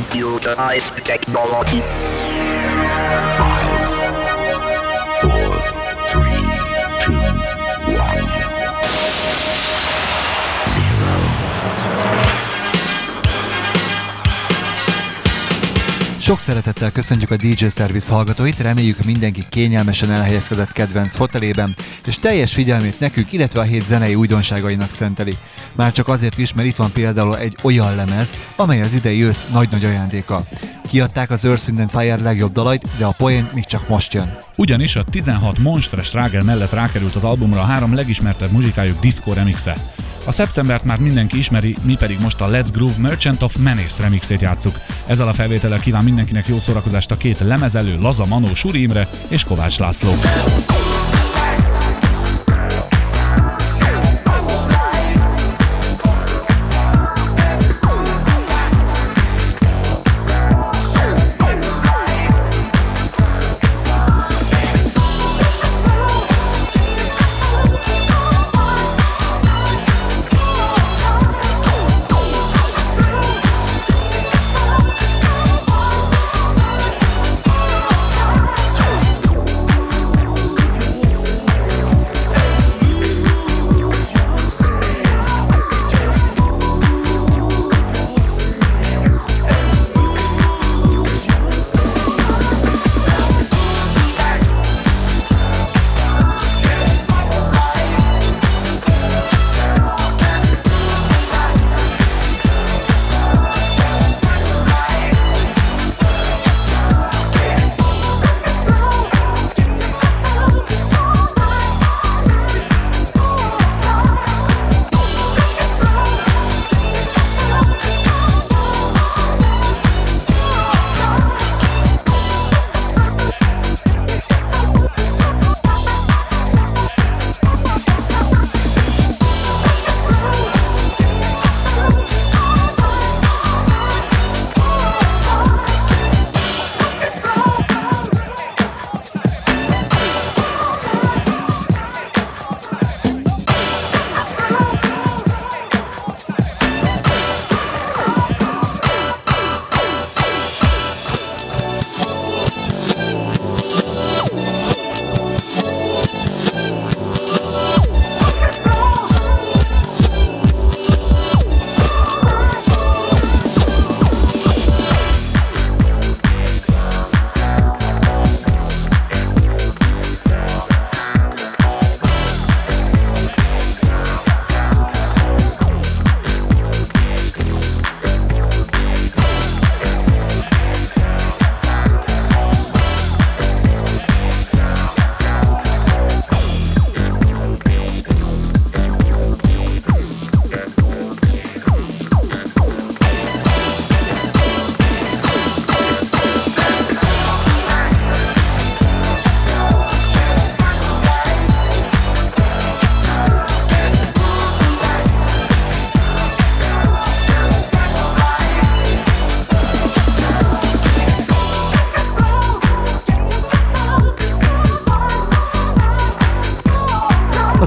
computerized technology. Sok szeretettel köszöntjük a DJ Service hallgatóit, reméljük mindenki kényelmesen elhelyezkedett kedvenc fotelében, és teljes figyelmét nekünk, illetve a hét zenei újdonságainak szenteli. Már csak azért is, mert itt van például egy olyan lemez, amely az idei ősz nagy-nagy ajándéka. Kiadták az Earth, Wind Fire legjobb dalait, de a poén még csak most jön. Ugyanis a 16 monstres ráger mellett rákerült az albumra a három legismertebb muzsikájuk disco remixe. A szeptembert már mindenki ismeri, mi pedig most a Let's Groove Merchant of Menace remixét játszuk. Ezzel a felvétellel kíván mindenkinek jó szórakozást a két lemezelő Laza Manó Suri Imre és Kovács László.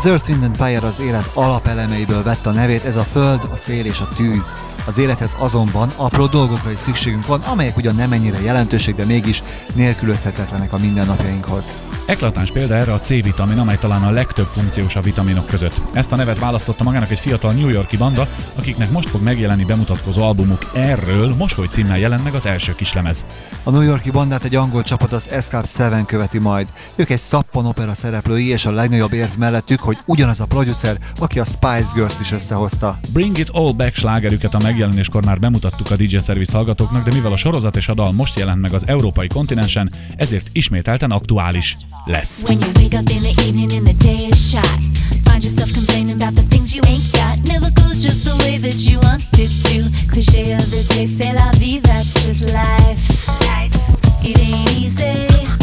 Az Earth, Wind and Fire az élet alapelemeiből vett a nevét, ez a föld, a szél és a tűz. Az élethez azonban apró dolgokra is szükségünk van, amelyek ugyan nem ennyire jelentőség, de mégis nélkülözhetetlenek a mindennapjainkhoz. Eklatáns példa erre a C-vitamin, amely talán a legtöbb funkciós a vitaminok között. Ezt a nevet választotta magának egy fiatal New Yorki banda, akiknek most fog megjelenni bemutatkozó albumuk Erről, Mosoly címmel jelent meg az első kislemez. A New Yorki bandát egy angol csapat az Club 7 követi majd. Ők egy szappan opera szereplői, és a legnagyobb érv mellettük, hogy ugyanaz a producer, aki a Spice Girls-t is összehozta. Bring It All Back slágerüket a megjelenéskor már bemutattuk a DJ Service hallgatóknak, de mivel a sorozat és a dal most jelent meg az európai kontinensen, ezért ismételten aktuális lesz. When you wake up in the evening and the day is shot, find yourself complaining about the things you ain't got. Never goes just the way that you want it to. Cliche of the day, c'est la vie, that's just life. It ain't easy.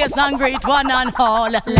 praise hungry. great one and all.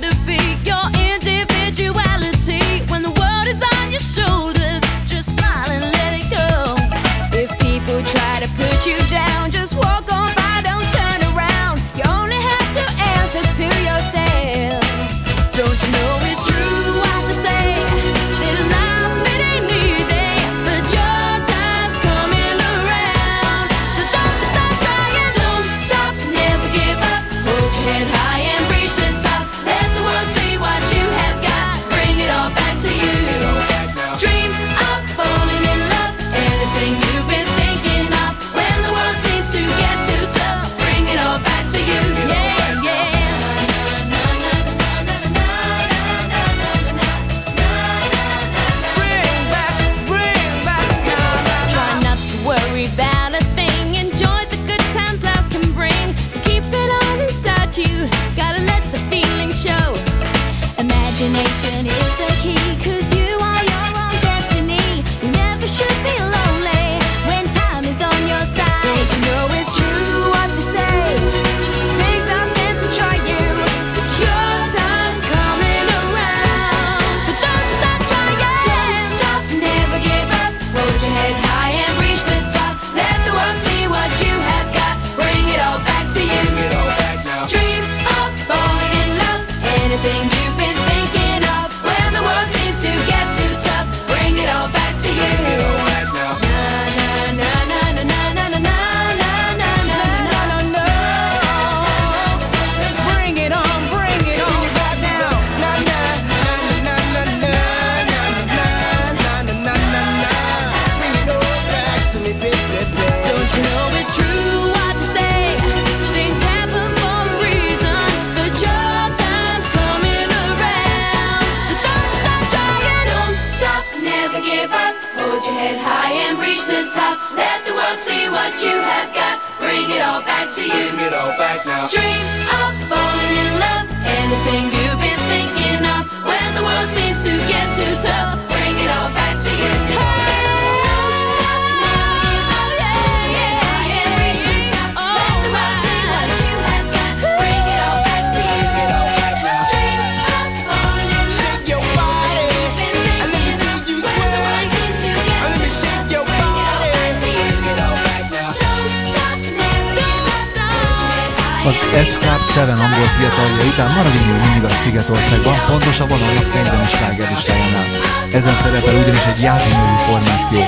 után maradjunk mindig a Szigetországban, pontosabban a nap 40 slágerlistájánál. Ezen szerepel ugyanis egy Jázi nevű formáció.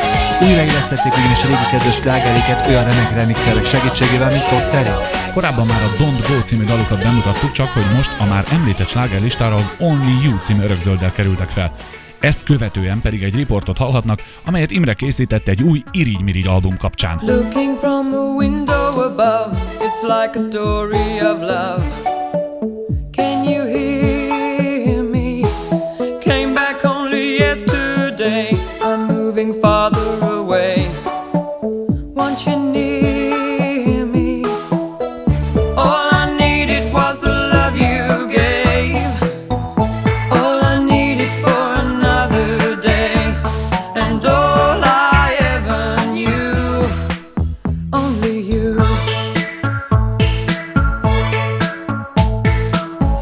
Újraélesztették ugyanis régi kedves slágeréket olyan remek remixerek segítségével, mint Top Terry. Korábban már a Don't Go című dalukat bemutattuk, csak hogy most a már említett slágerlistára az Only You című örökzölddel kerültek fel. Ezt követően pedig egy riportot hallhatnak, amelyet Imre készített egy új Irigy-mirigy album kapcsán. Looking from a window above, it's like a story of love.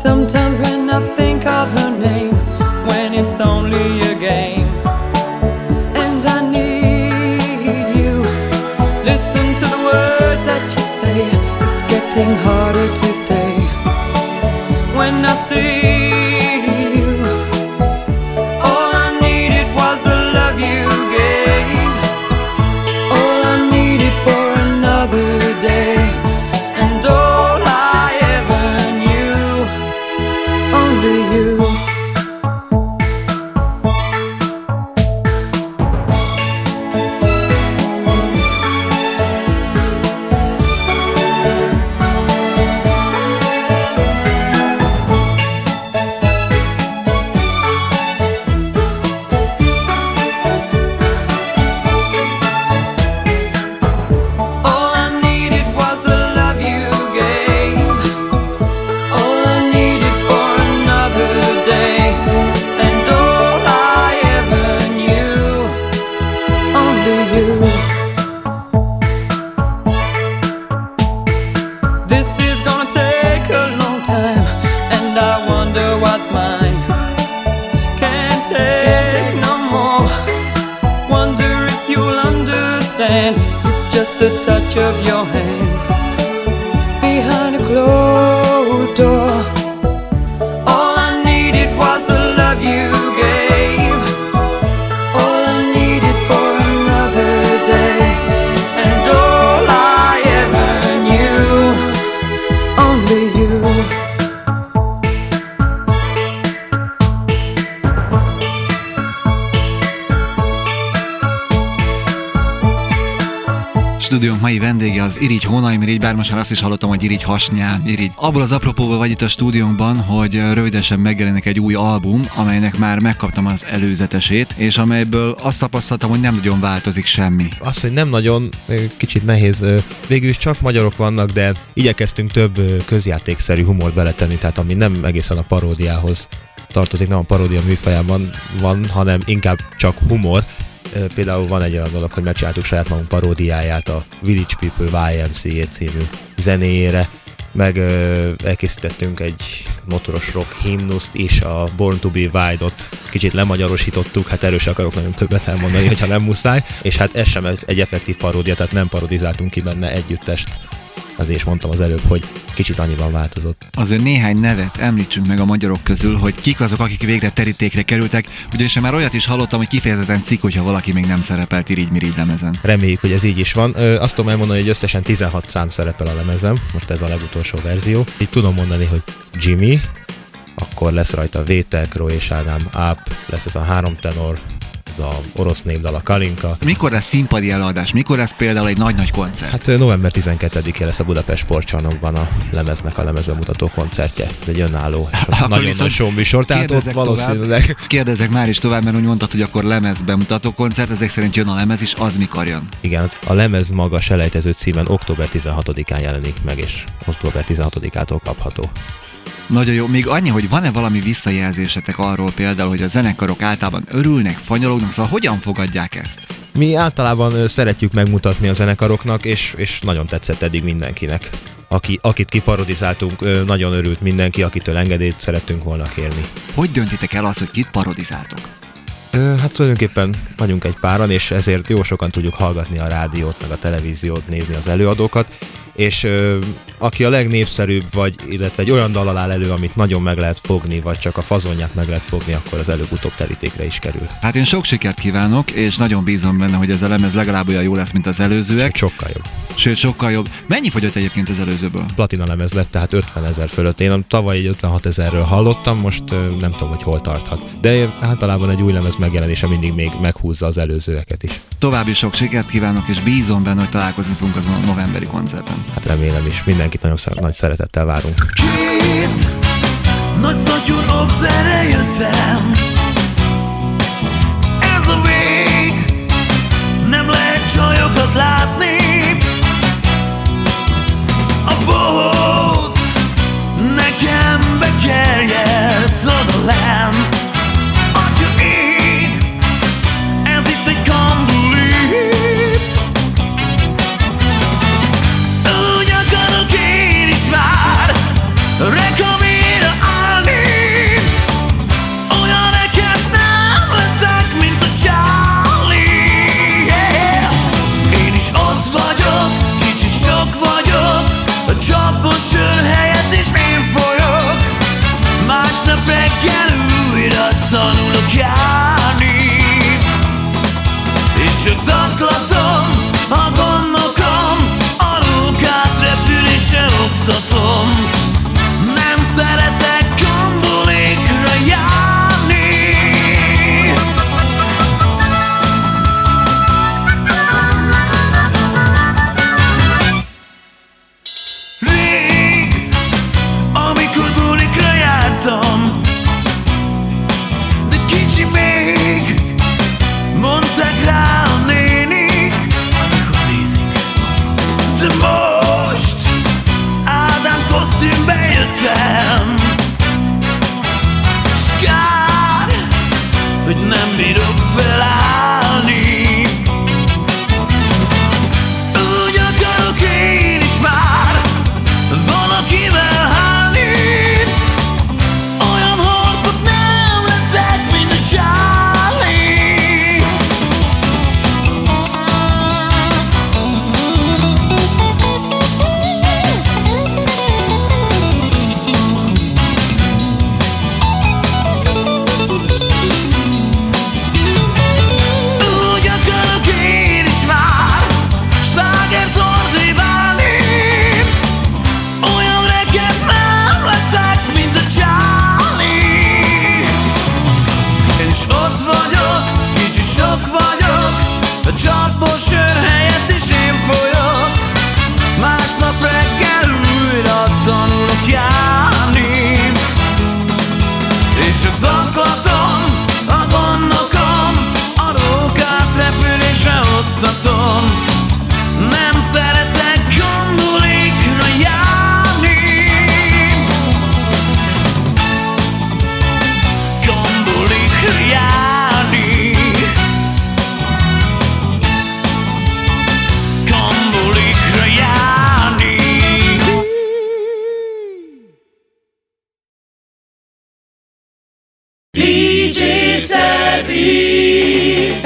Sometimes when I think of her name, when it's only a game, and I need you. Listen to the words that you say, it's getting harder Irigy bár most már azt is hallottam, hogy Irigy Hasnyál Irigy. Abból az apropóból vagy itt a stúdiónkban, hogy rövidesen megjelenik egy új album, amelynek már megkaptam az előzetesét, és amelyből azt tapasztaltam, hogy nem nagyon változik semmi. Az, hogy nem nagyon, kicsit nehéz. Végül is csak magyarok vannak, de igyekeztünk több közjátékszerű humort beletenni, tehát ami nem egészen a paródiához tartozik, nem a paródia műfajában van, hanem inkább csak humor. Például van egy olyan dolog, hogy megcsináltuk saját magunk paródiáját a Village People YMCA című zenéjére, meg ö, elkészítettünk egy motoros rock himnuszt is, a Born to be Wild-ot. Kicsit lemagyarosítottuk, hát erről se akarok nagyon többet elmondani, hogyha nem muszáj, és hát ez sem egy effektív paródia, tehát nem parodizáltunk ki benne együttest, azért is mondtam az előbb, hogy kicsit annyiban változott. Azért néhány nevet említsünk meg a magyarok közül, hogy kik azok, akik végre terítékre kerültek, ugyanis már olyat is hallottam, hogy kifejezetten cikk, hogyha valaki még nem szerepelt Irigy-mirigy lemezen. Reméljük, hogy ez így is van. Ö, azt tudom elmondani, hogy összesen 16 szám szerepel a lemezem, most ez a legutolsó verzió. Így tudom mondani, hogy Jimmy, akkor lesz rajta Vétel, Crow és Ádám Up, lesz ez a három tenor, ez a orosz népdal, a Kalinka. Mikor lesz színpadi előadás? Mikor lesz például egy nagy-nagy koncert? Hát november 12-én lesz a Budapest Sportcsarnokban a lemeznek a lemezbemutató koncertje. Ez egy önálló, és nagyon nagy show műsor, tehát ott valószínűleg Tovább, kérdezek már is tovább, mert úgy mondtad, hogy akkor lemez bemutató koncert, ezek szerint jön a lemez is, az mikor jön? Igen, a lemez maga selejtező címen október 16-án jelenik meg, és október 16-ától kapható. Nagyon jó. Még annyi, hogy van-e valami visszajelzésetek arról például, hogy a zenekarok általában örülnek, fanyalognak, szóval hogyan fogadják ezt? Mi általában szeretjük megmutatni a zenekaroknak, és, és nagyon tetszett eddig mindenkinek. Aki, akit kiparodizáltunk, nagyon örült mindenki, akitől engedélyt szerettünk volna kérni. Hogy döntitek el azt, hogy kit parodizáltok? Hát tulajdonképpen vagyunk egy páran, és ezért jó sokan tudjuk hallgatni a rádiót, meg a televíziót, nézni az előadókat, és ö, aki a legnépszerűbb, vagy illetve egy olyan dallal áll elő, amit nagyon meg lehet fogni, vagy csak a fazonját meg lehet fogni, akkor az előbb-utóbb terítékre is kerül. Hát én sok sikert kívánok, és nagyon bízom benne, hogy ez a lemez legalább olyan jó lesz, mint az előzőek, Sokkal jobb. sőt sokkal jobb. Mennyi fogyott egyébként az előzőből? Platina lemez lett, tehát 50 ezer fölött. Én tavaly egy 56 ezerről hallottam, most ö, nem tudom, hogy hol tarthat. De általában egy új lemez megjelenése mindig még meghúzza az előzőeket is. További sok sikert kívánok, és bízom benne, hogy találkozni fogunk azon a novemberi koncerten. Hát remélem is. Mindenkit nagyon szer- nagy szeretettel várunk. Két nagy szatyú robzerre jöttem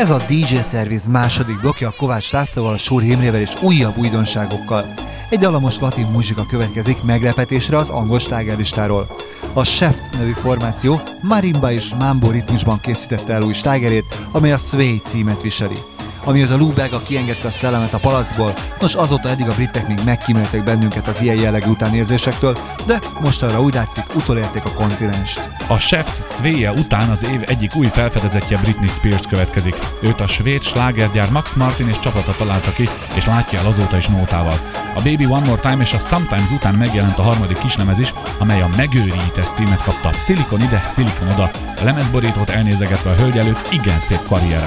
Ez a DJ Service második blokja a Kovács Lászlóval, a Súr Imrével és újabb újdonságokkal. Egy dalamos latin muzsika következik meglepetésre az angol slágerlistáról. A Chef nevű formáció marimba és mambo ritmusban készítette el új slágerét, amely a Sway címet viseli. Amióta Lou Bega kiengedte a szellemet a palacból, nos azóta eddig a britek még megkíméltek bennünket az ilyen jellegű utánérzésektől, de mostanra úgy látszik utolérték a kontinenst. A Shaft Svea után az év egyik új felfedezetje Britney Spears következik. Őt a svéd slágergyár Max Martin és csapata találta ki, és látja el azóta is nótával. A Baby One More Time és a Sometimes után megjelent a harmadik kislemez is, amely a Megőrítesz címet kapta. Szilikon ide, szilikon oda. A lemezborítót elnézegetve a hölgy előtt igen szép karrier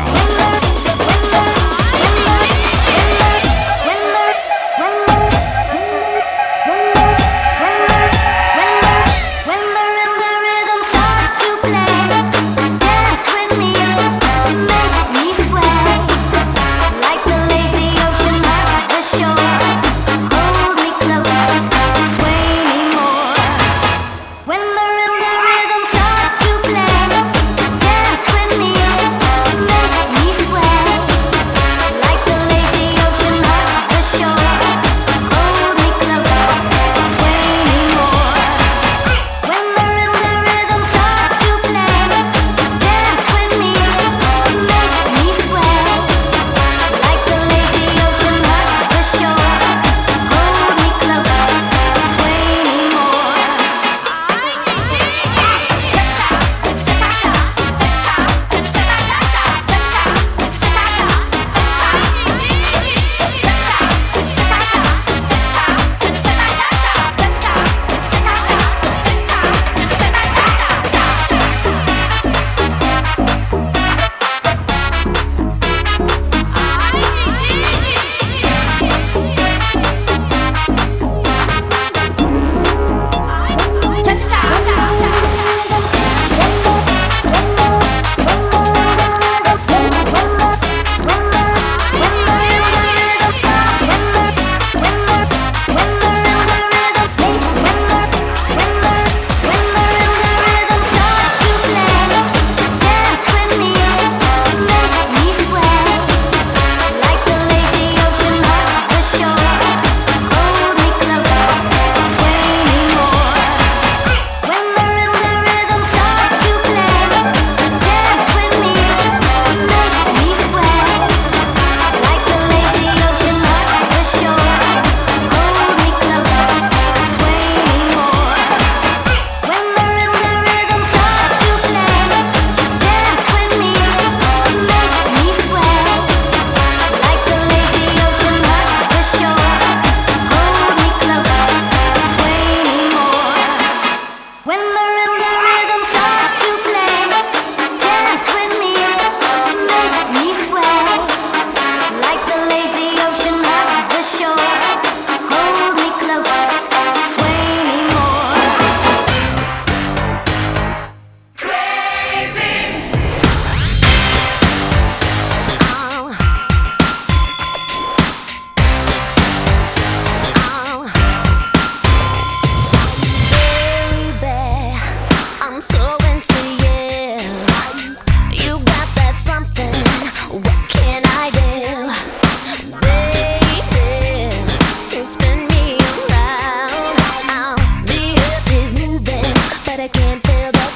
Maradva a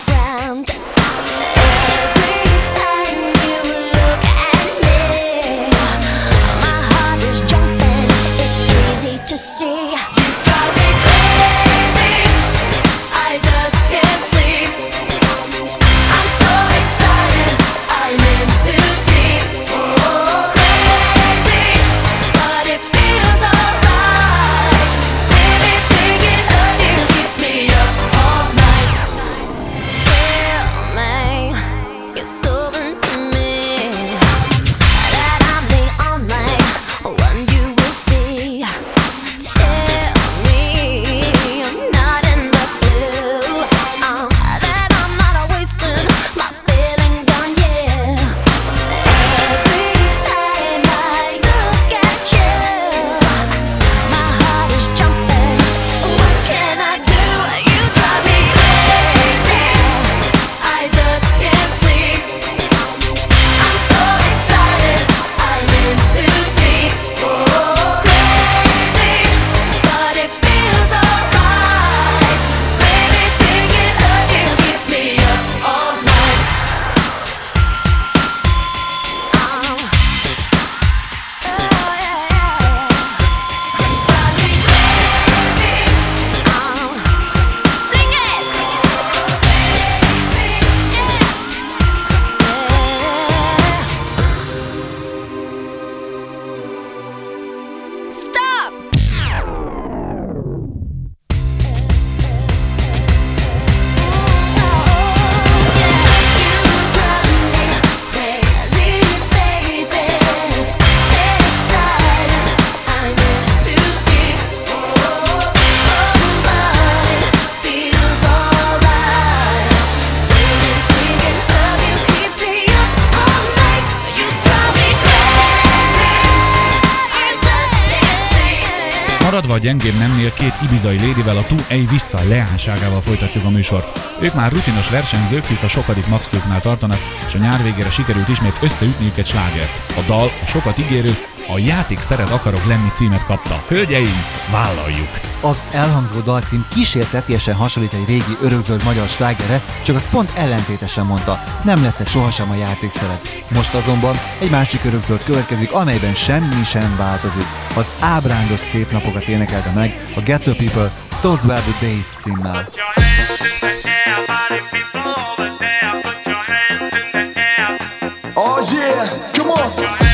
2A vissza leányságával folytatjuk a műsort. Ők már rutinos versenyzők, hisz a sokadik maximumnál tartanak, és a nyár végére sikerült ismét összeütniük egy slágert. A dal a sokat ígérő, a játék szeret akarok lenni címet kapta. Hölgyeim, vállaljuk! Az elhangzó dalcím kísértetiesen hasonlít egy régi örökzöld magyar slágere, csak az pont ellentétesen mondta, nem leszek sohasem a játékszeret. Most azonban egy másik örökzöld következik, amelyben semmi sem változik. Az ábrándos szép napokat énekelte meg a Ghetto People Those Were The Days címmel. Oh yeah, come on.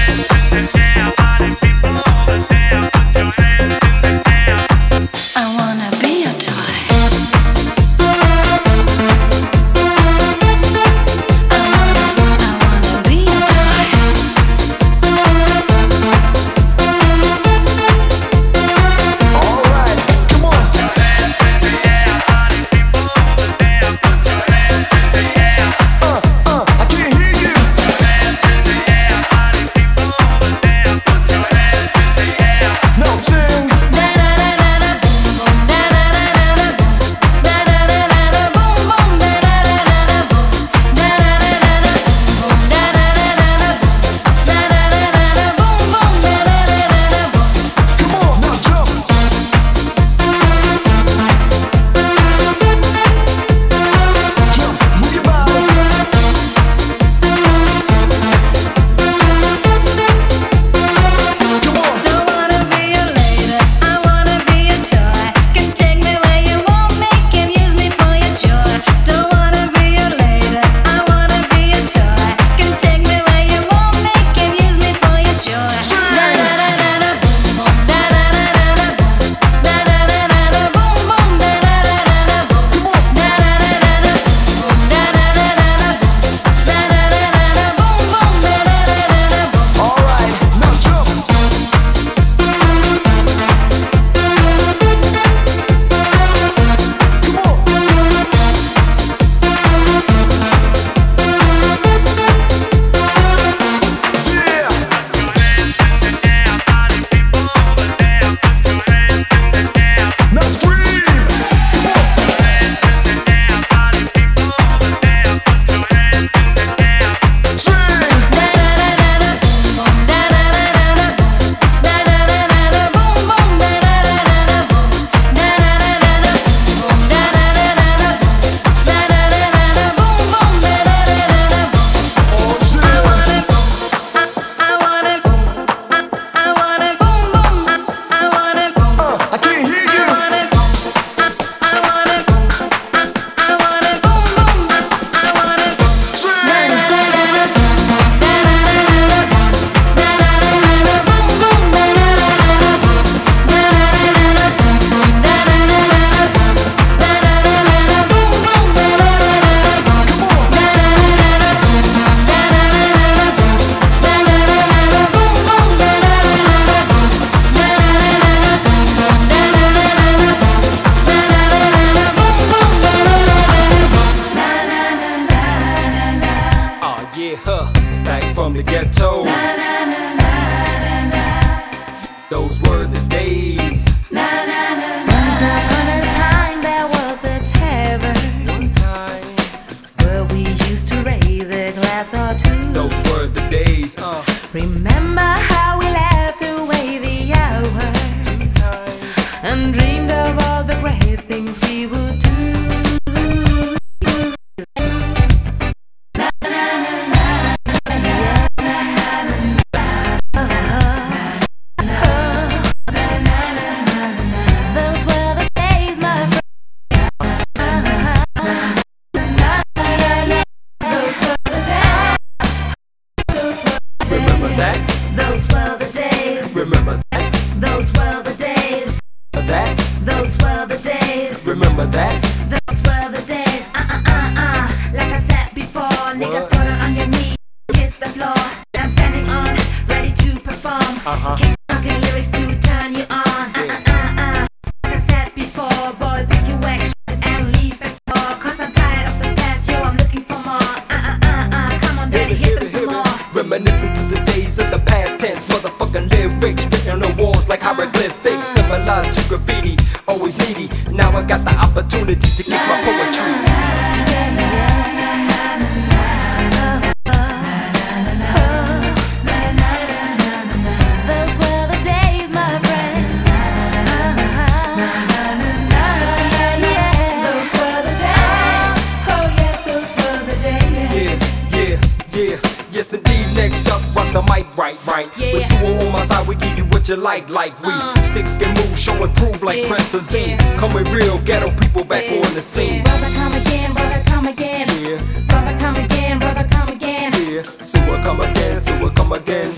you like, uh. like we uh, stick and move, show and prove like yeah, Prince Azim. Yeah. with real, ghetto people back yeah, on the scene. Brother, come again, brother, come again. Yeah. Brother, come again, brother, come again. Yeah. So we come again, so we come again.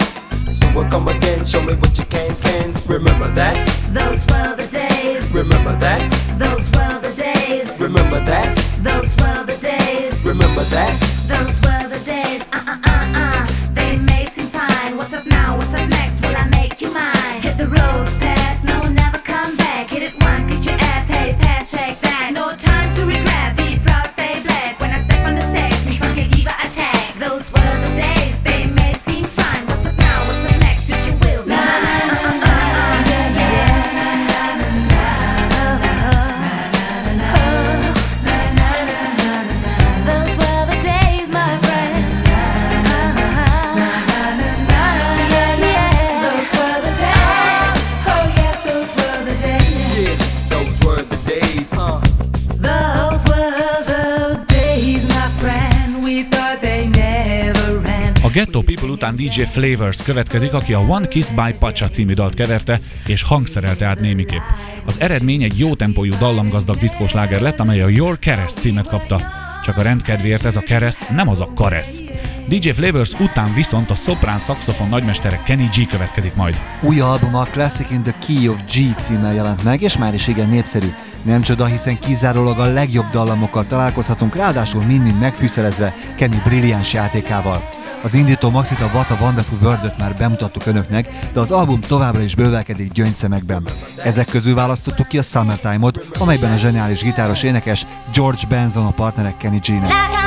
So we come again, show me what you DJ Flavors következik, aki a One Kiss by Pacha című dalt keverte és hangszerelte át némiképp. Az eredmény egy jó tempójú dallamgazdag diszkós láger lett, amely a Your Keres címet kapta. Csak a rendkedvéért ez a keresz, nem az a karesz. DJ Flavors után viszont a szoprán szaxofon nagymestere Kenny G következik majd. Új albuma a Classic in the Key of G címmel jelent meg, és már is igen népszerű. Nem csoda, hiszen kizárólag a legjobb dallamokkal találkozhatunk, ráadásul mind-mind megfűszerezve Kenny brilliáns játékával. Az indító maxit, a Vata Wonderful world már bemutattuk önöknek, de az album továbbra is bővelkedik gyöngyszemekben. Ezek közül választottuk ki a Summertime-ot, amelyben a zseniális gitáros énekes George Benson a partnerek Kenny G-nek.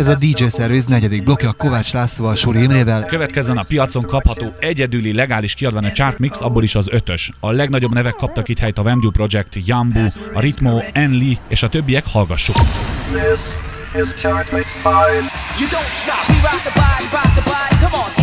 Ez a DJ Service negyedik blokkja a Kovács Lászlóval, Sori Imrével. Következzen a piacon kapható egyedüli legális kiadvány a Chart Mix, abból is az ötös. A legnagyobb nevek kaptak itt helyt a Vemdu Project, Jambu, a Ritmo, Enli és a többiek hallgassuk. This is Chart Mix 5. You don't stop, we rock the body, rock the body, come on.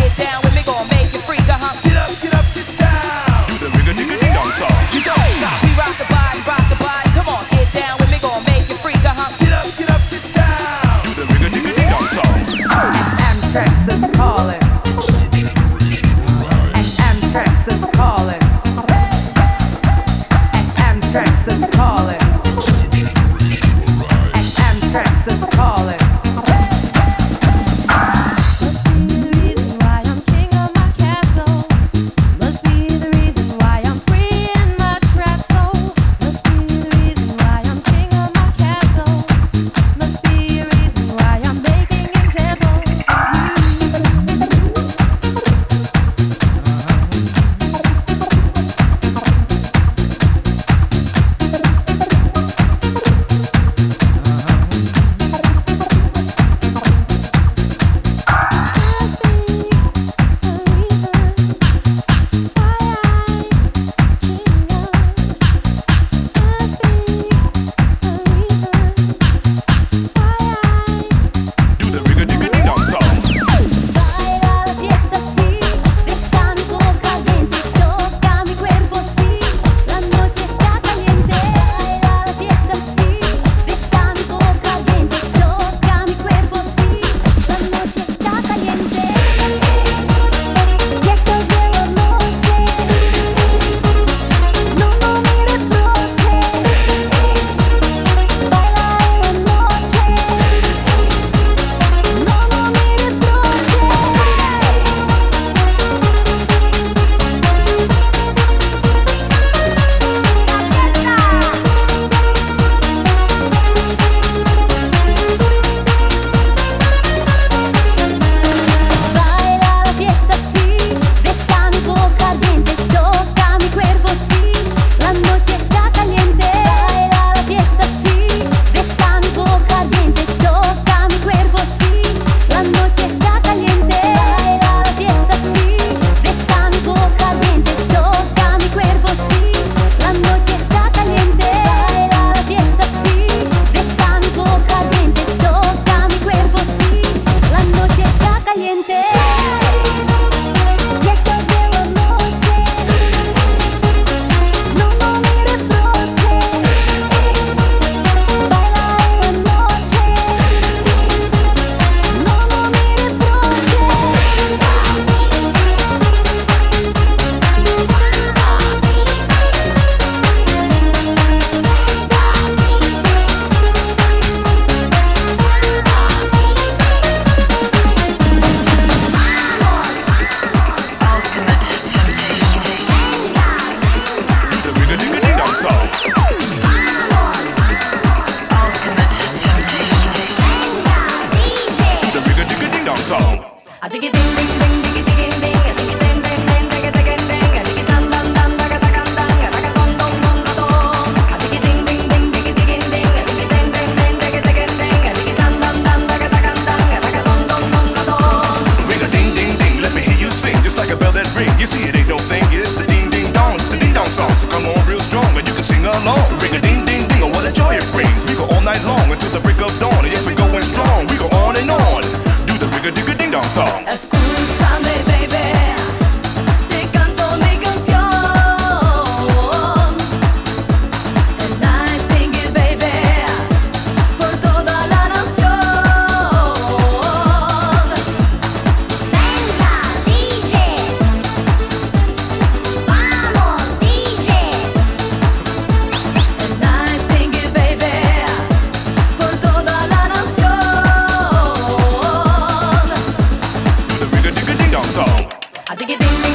give me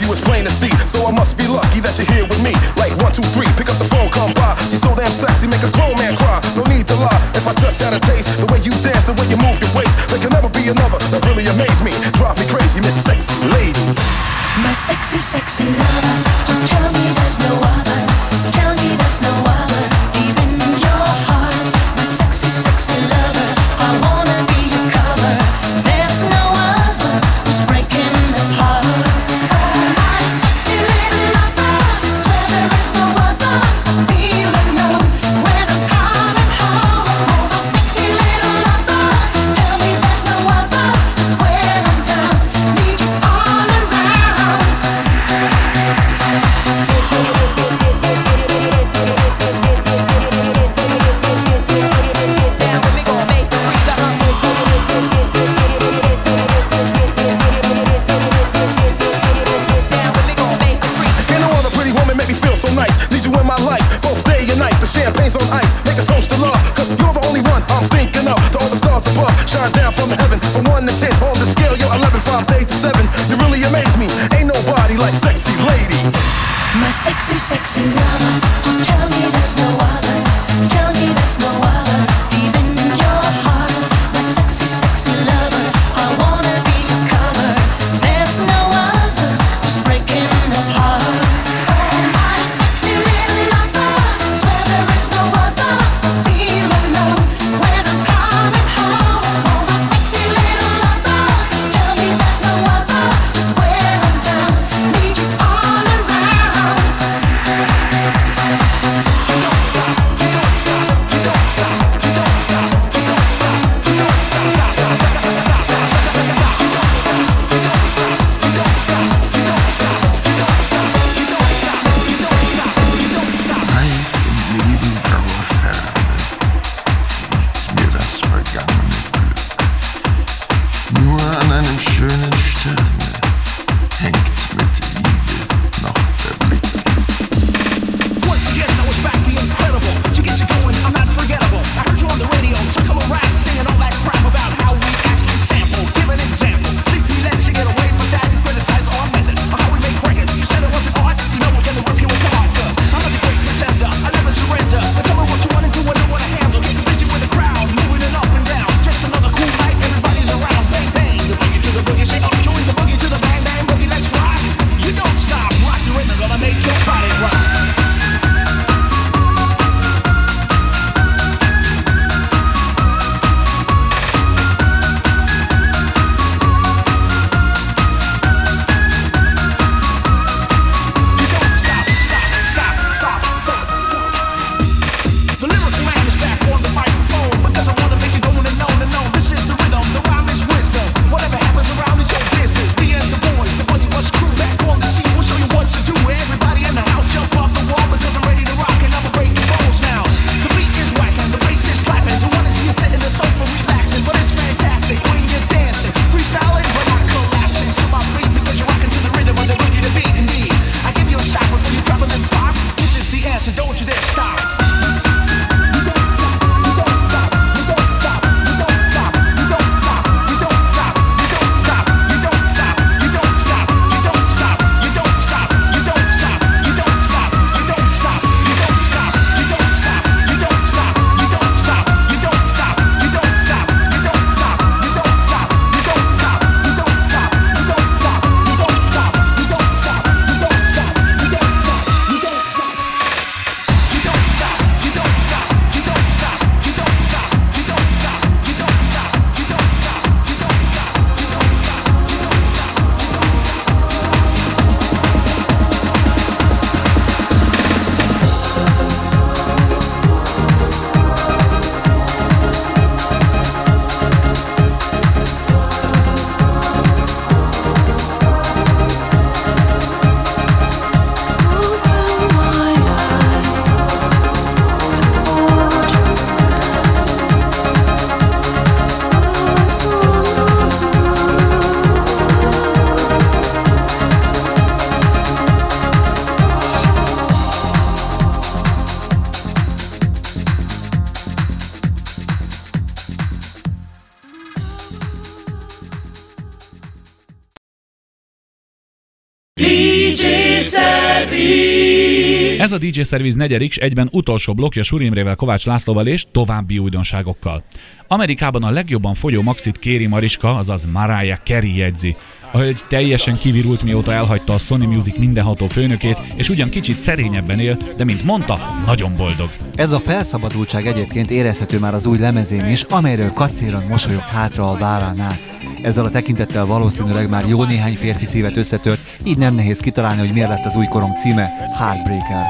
you is plain to see. So I must be lucky that you're here with me. Like one, two, three, pick up the phone, come by. She's so damn sexy, make a grown man a DJ Service negyedik, s egyben utolsó blokja Surimrével, Kovács Lászlóval és további újdonságokkal. Amerikában a legjobban folyó maxit Kéri Mariska, azaz Mariah Carey jegyzi. A hölgy teljesen kivirult, mióta elhagyta a Sony Music mindenható főnökét, és ugyan kicsit szerényebben él, de mint mondta, nagyon boldog. Ez a felszabadultság egyébként érezhető már az új lemezén is, amelyről kacéran mosolyog hátra a vállán át. Ezzel a tekintettel valószínűleg már jó néhány férfi szívet összetört, így nem nehéz kitalálni, hogy miért lett az új korong címe Heartbreaker.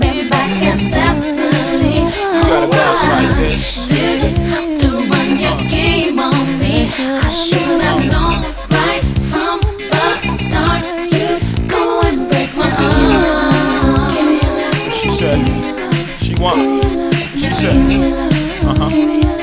Coming back incessantly. gotta bounce like this. Did you have to run your game on me? I should have known right from the start. You'd go and break my heart. She said, she want. She said, uh huh.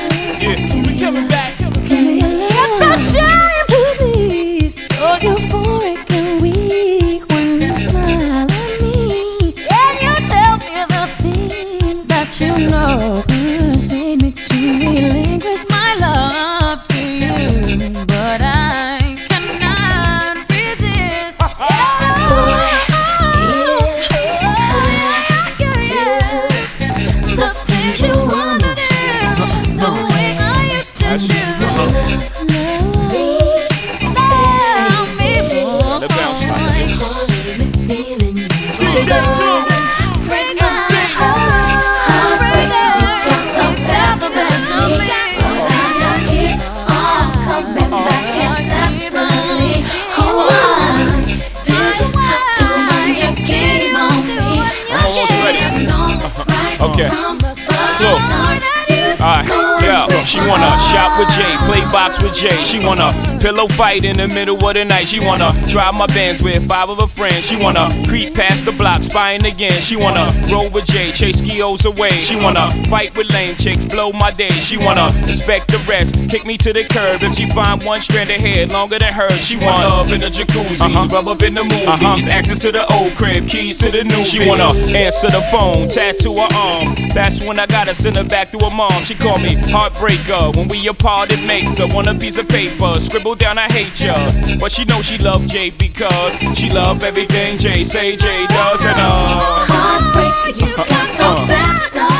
J. She wanna pillow fight in the middle of the night. She wanna drive my Benz with five of her friends. She wanna creep past the block, spying again. She wanna roll with Jay, chase skios away. She wanna fight with lame chicks, blow my day. She wanna respect the rest, kick me to the curb. If she find one strand of hair longer than hers, she wanna uh-huh. love in the jacuzzi, uh-huh. rub up in the movies, uh-huh. access to the old crib, keys to the new. She wanna answer the phone, tattoo her arm. That's when I gotta send her back to her mom. She call me heartbreaker. When we apart, it makes her want a piece of paper. Scribble down, I hate ya. But she know she love Jay because she love everything Jay say Jay does and uh. Heartbreak, you got the uh, uh, uh. best of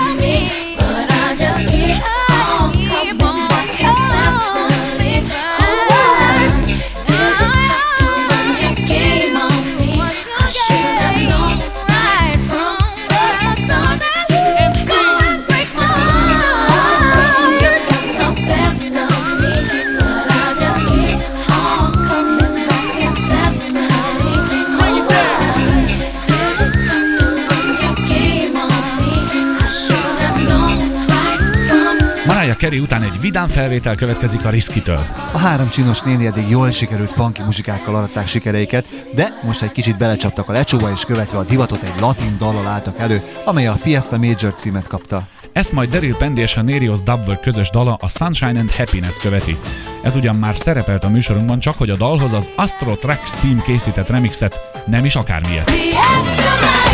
Mariah Carey után egy vidám felvétel következik a Risky-től. A három csinos néni eddig jól sikerült funky muzsikákkal aratták sikereiket, de most egy kicsit belecsaptak a lecsóba, és követve a divatot egy latin dallal álltak elő, amely a Fiesta Major címet kapta. Ezt majd Daryl Pendy és a Nerios Dubwork közös dala a Sunshine and Happiness követi. Ez ugyan már szerepelt a műsorunkban, csak hogy a dalhoz az Astro Tracks Team készített remixet, nem is akármilyet. Fiesta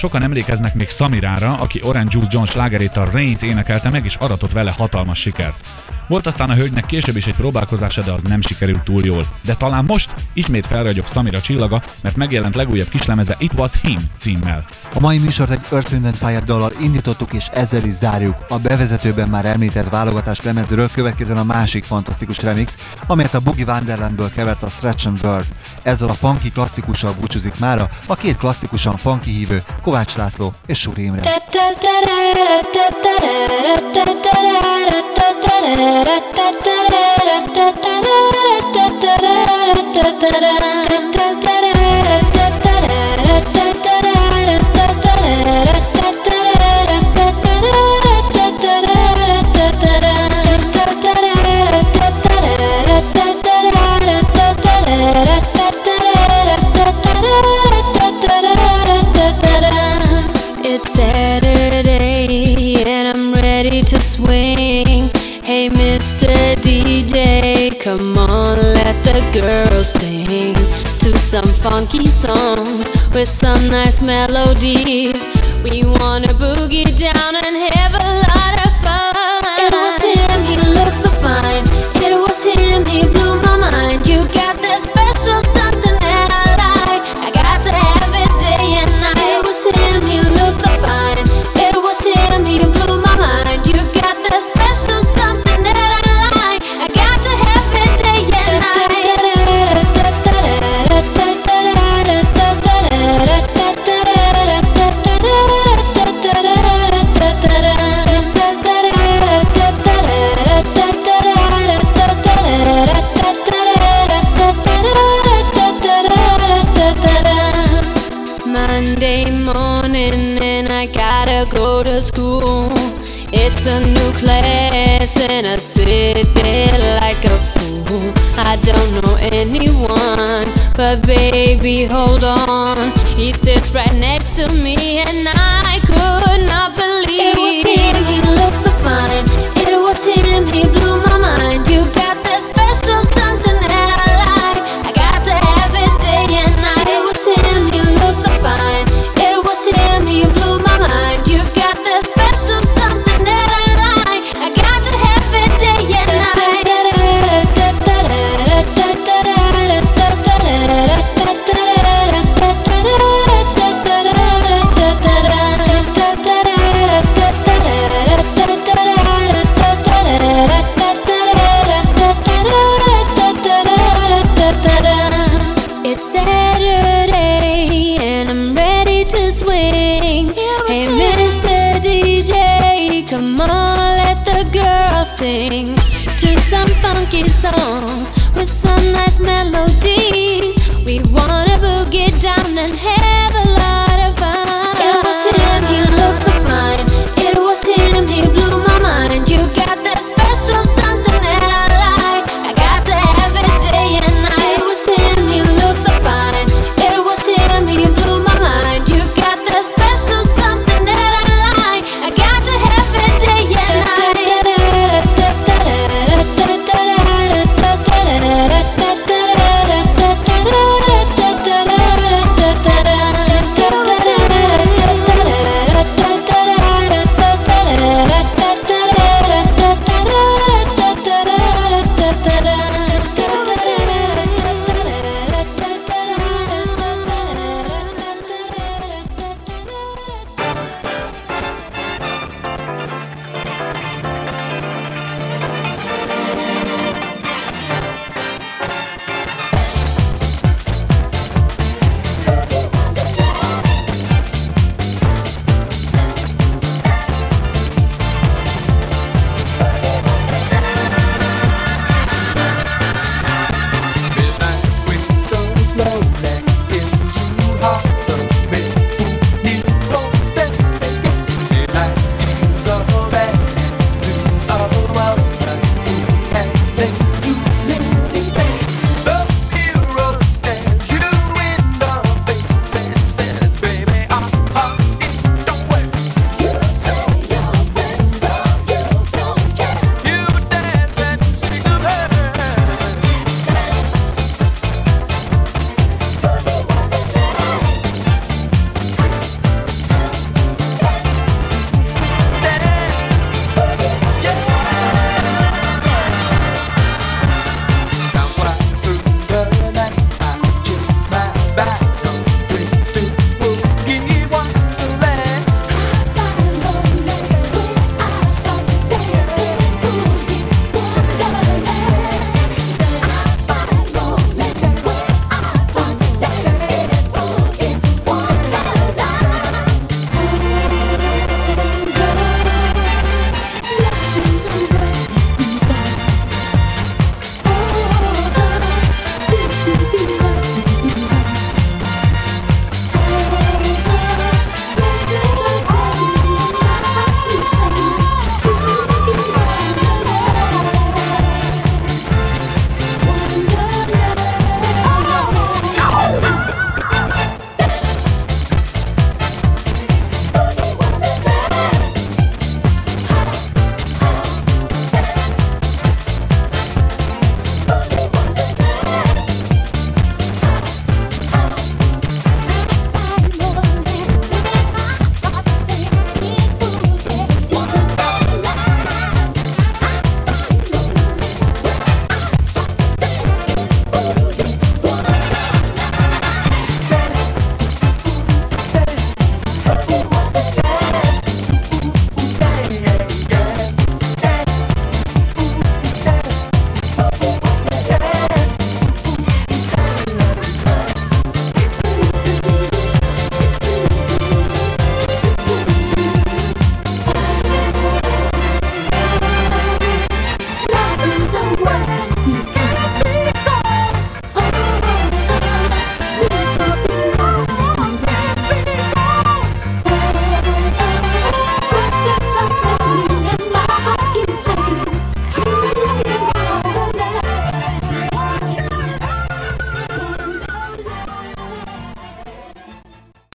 sokan emlékeznek még Samirára, aki Orange Juice John slágerét a Rain-t énekelte meg, és aratott vele hatalmas sikert. Volt aztán a hölgynek később is egy próbálkozása, de az nem sikerült túl jól. De talán most ismét felragyog Samira csillaga, mert megjelent legújabb kislemeze It Was Him címmel. A mai műsort egy Earth, Wind and Fire dallal indítottuk, és ezzel is zárjuk. A bevezetőben már említett válogatás lemezről következzen a másik fantasztikus remix, amelyet a Boogie Wonderlandből kevert a Stretch and Verve. Ezzel a funky klasszikussal búcsúzik mára a két klasszikusan funky hívő Kovács László és Suri Imre. It's the girls sing to some funky songs with some nice melodies. We wanna boogie down and have a lot of baby, hold on. He sits right next to me